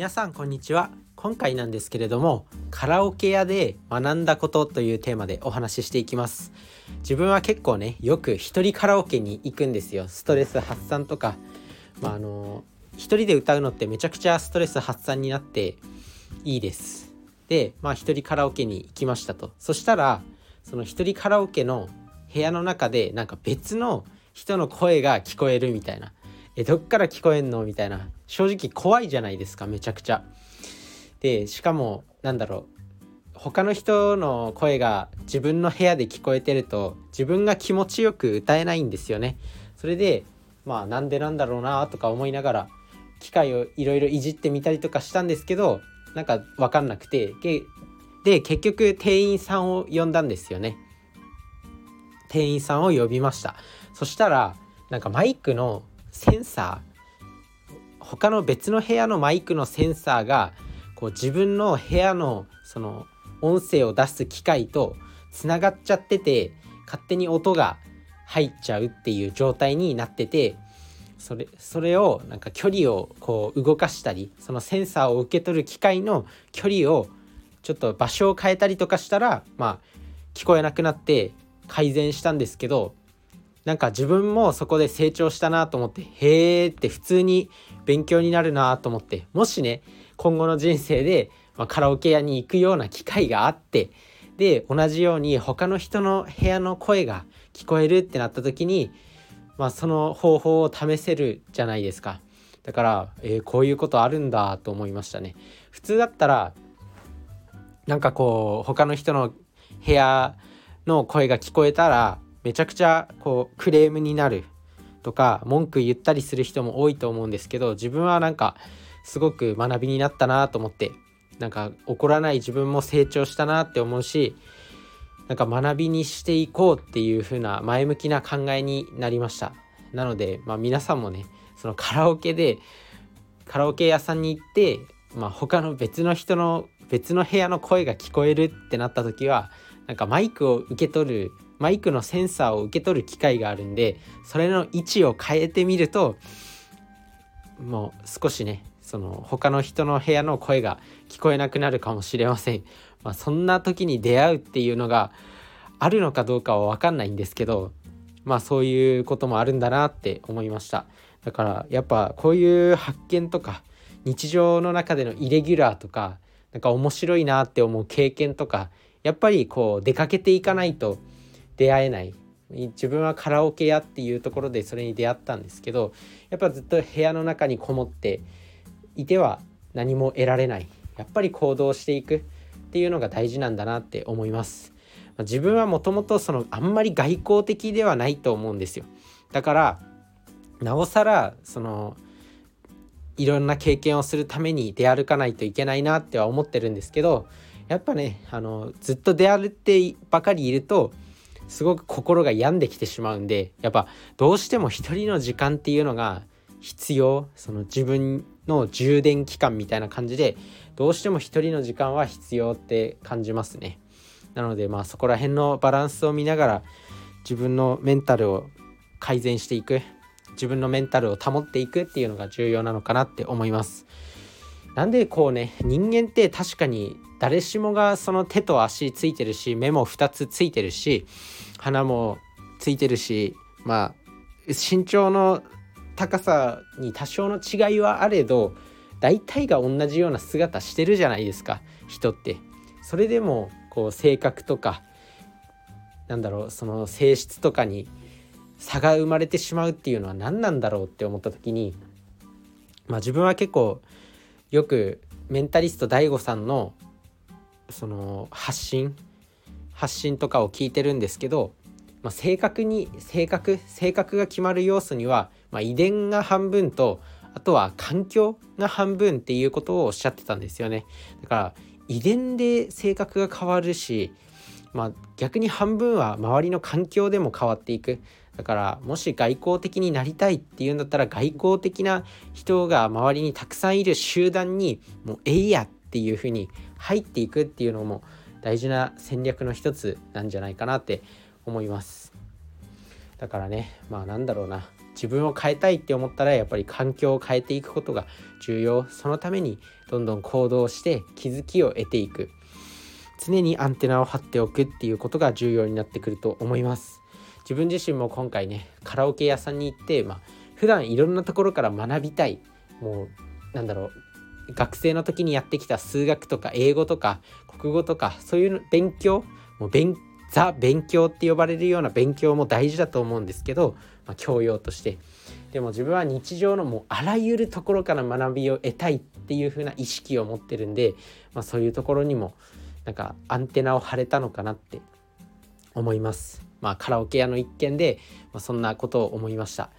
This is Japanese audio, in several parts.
皆さんこんにちは。今回なんですけれどもカラオケ屋で学んだことというテーマでお話ししていきます。自分は結構ねよく一人カラオケに行くんですよ。ストレス発散とか。まああの一人で歌うのってめちゃくちゃストレス発散になっていいです。でまあ一人カラオケに行きましたと。そしたらその一人カラオケの部屋の中でなんか別の人の声が聞こえるみたいな。えどっから聞こえんの？みたいな正直怖いじゃないですかめちゃくちゃ。でしかもなんだろう他の人の声が自分の部屋で聞こえてると自分が気持ちよく歌えないんですよね。それでまあなんでなんだろうなとか思いながら機械をいろいろいじってみたりとかしたんですけどなんか分かんなくてで結局店員さんを呼んだんですよね。店員さんを呼びましたそしたらなんかマイクのセンサー他の別の部屋のマイクのセンサーがこう自分の部屋のその音声を出す機械とつながっちゃってて勝手に音が入っちゃうっていう状態になっててそれそれをなんか距離をこう動かしたりそのセンサーを受け取る機械の距離をちょっと場所を変えたりとかしたらまあ聞こえなくなって改善したんですけどなんか自分もそこで成長したなと思ってへーって普通に勉強になるなと思ってもしね今後の人生で、まあ、カラオケ屋に行くような機会があってで同じように他の人の部屋の声が聞こえるってなった時に、まあ、その方法を試せるじゃないですか。だから、えー、こういうことあるんだと思いましたね。普通だったらなんかこう他の人の部屋の声が聞こえたらめちゃくちゃこうクレームになるとか文句言ったりする人も多いと思うんですけど自分はなんかすごく学びになったなと思ってなんか怒らない自分も成長したなって思うしなんか学びにしていこうっていう風な前向きな考えになりました。なので、まあ、皆さんもねそのカラオケでカラオケ屋さんに行って、まあ、他の別の人の別の部屋の声が聞こえるってなった時はなんかマイクを受け取るマイクのセンサーを受け取る機械があるんでそれの位置を変えてみるともう少しねその他の人の部屋の声が聞こえなくなるかもしれません、まあ、そんな時に出会うっていうのがあるのかどうかは分かんないんですけどまあそういうこともあるんだなって思いました。だからやっぱこういう発見とか日常の中でのイレギュラーとかなんか面白いなって思う経験とかやっぱりこう出かけていかないと出会えない。自分はカラオケ屋っていうところでそれに出会ったんですけどやっぱずっと部屋の中にこもっていては何も得られない。やっぱり行動していくっていうのが大事なんだなって思います。自分はもともとそのあんまり外交的ではないと思うんですよ。だからなおさらそのいろんな経験をするために出歩かないといけないなっては思ってるんですけどやっぱねあのずっと出歩ってばかりいるとすごく心が病んできてしまうんでやっぱどうしても一人の時間っていうのが必要。その自分の充電期間みたいな感じでどうしても一人の時間は必要って感じますね。なのでまあそこら辺のバランスを見ながら自分のメンタルを改善していく。自分のメンタルを保っていくっていうのが重要なのかなって思います。なんでこうね人間って確かに誰しもがその手と足ついてるし目も2つついてるし鼻もついてるしまあ身長の高さに多少の違いはあれど大体が同じような姿してるじゃないですか人って。それでもこう性格とかなんだろうその性質とかに差が生まれてしまうっていうのは何なんだろうって思った時にまあ自分は結構よくメンタリスト DAIGO さんのその発信発信とかを聞いてるんですけど、まあ、正確に性格性格が決まる要素には、まあ、遺伝が半分とあとは環境が半分っていうことをおっしゃってたんですよね。だから遺伝で性格が変わるし、まあ、逆に半分は周りの環境でも変わっていく。だからもし外交的になりたいっていうんだったら外交的な人が周りにたくさんいる集団にもうえいやっていうふうに入っていくっていうのも大事な戦略の一つなんじゃないかなって思います。だからねまあなんだろうな。自分を変えたいって思ったらやっぱり環境を変えていくことが重要。そのためにどんどん行動して気づきを得ていく。常にアンテナを張っておくっていうことが重要になってくると思います。自分自身も今回ねカラオケ屋さんに行ってまあ普段いろんなところから学びたい。もうなんだろう。学生の時にやってきた数学とか英語とか国語とかそういう勉強もう勉ザ勉強って呼ばれるような勉強も大事だと思うんですけど、まあ、教養としてでも自分は日常のもうあらゆるところから学びを得たいっていう風な意識を持ってるんで、まあ、そういうところにもなんかアンテナを張れたのかなって思います。まあ、カラオケ屋の一件で、まあ、そんなことを思いました。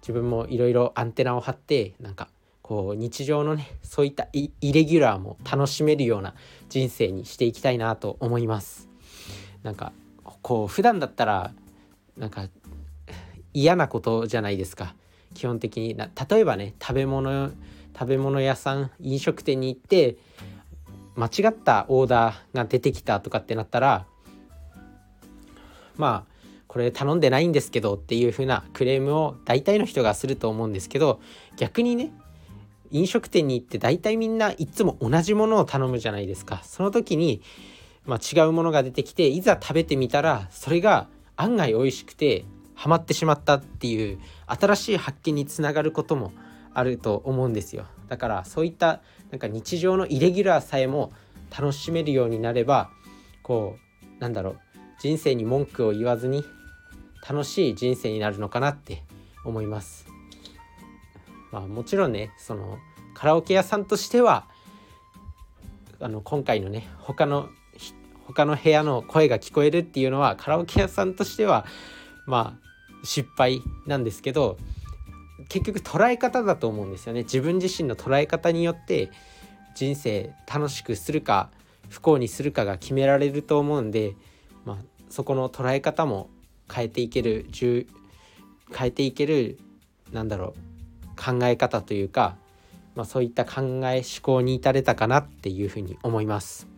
自分もいろいろアンテナを張ってなんかこう日常のねそういったイレギュラーも楽しめるような人生にしていきたいなと思います。なんかこう普段だったらなんか嫌なことじゃないですか基本的にな例えばね食べ物食べ物屋さん飲食店に行って間違ったオーダーが出てきたとかってなったらまあこれ頼んでないんですけどっていう風なクレームを大体の人がすると思うんですけど逆にね飲食店に行って大体みんないっつも同じものを頼むじゃないですかその時に、まあ、違うものが出てきていざ食べてみたらそれが案外美味しくてハマってしまったっていう新しい発見につながることもあると思うんですよだからそういったなんか日常のイレギュラーさえも楽しめるようになればこうなんだろう人生に文句を言わずに楽しい人生になるのかなって思います。まあもちろんねそのカラオケ屋さんとしてはあの今回のね他の他の部屋の声が聞こえるっていうのはカラオケ屋さんとしてはまあ失敗なんですけど結局捉え方だと思うんですよね。自分自身の捉え方によって人生楽しくするか不幸にするかが決められると思うんで、まあ、そこの捉え方も変えていける変えていけるなんだろう考え方というか、まあ、そういった考え思考に至れたかなっていうふうに思います。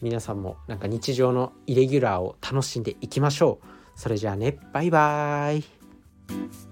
皆さんもなんか日常のイレギュラーを楽しんでいきましょう。それじゃあね。バイバーイ。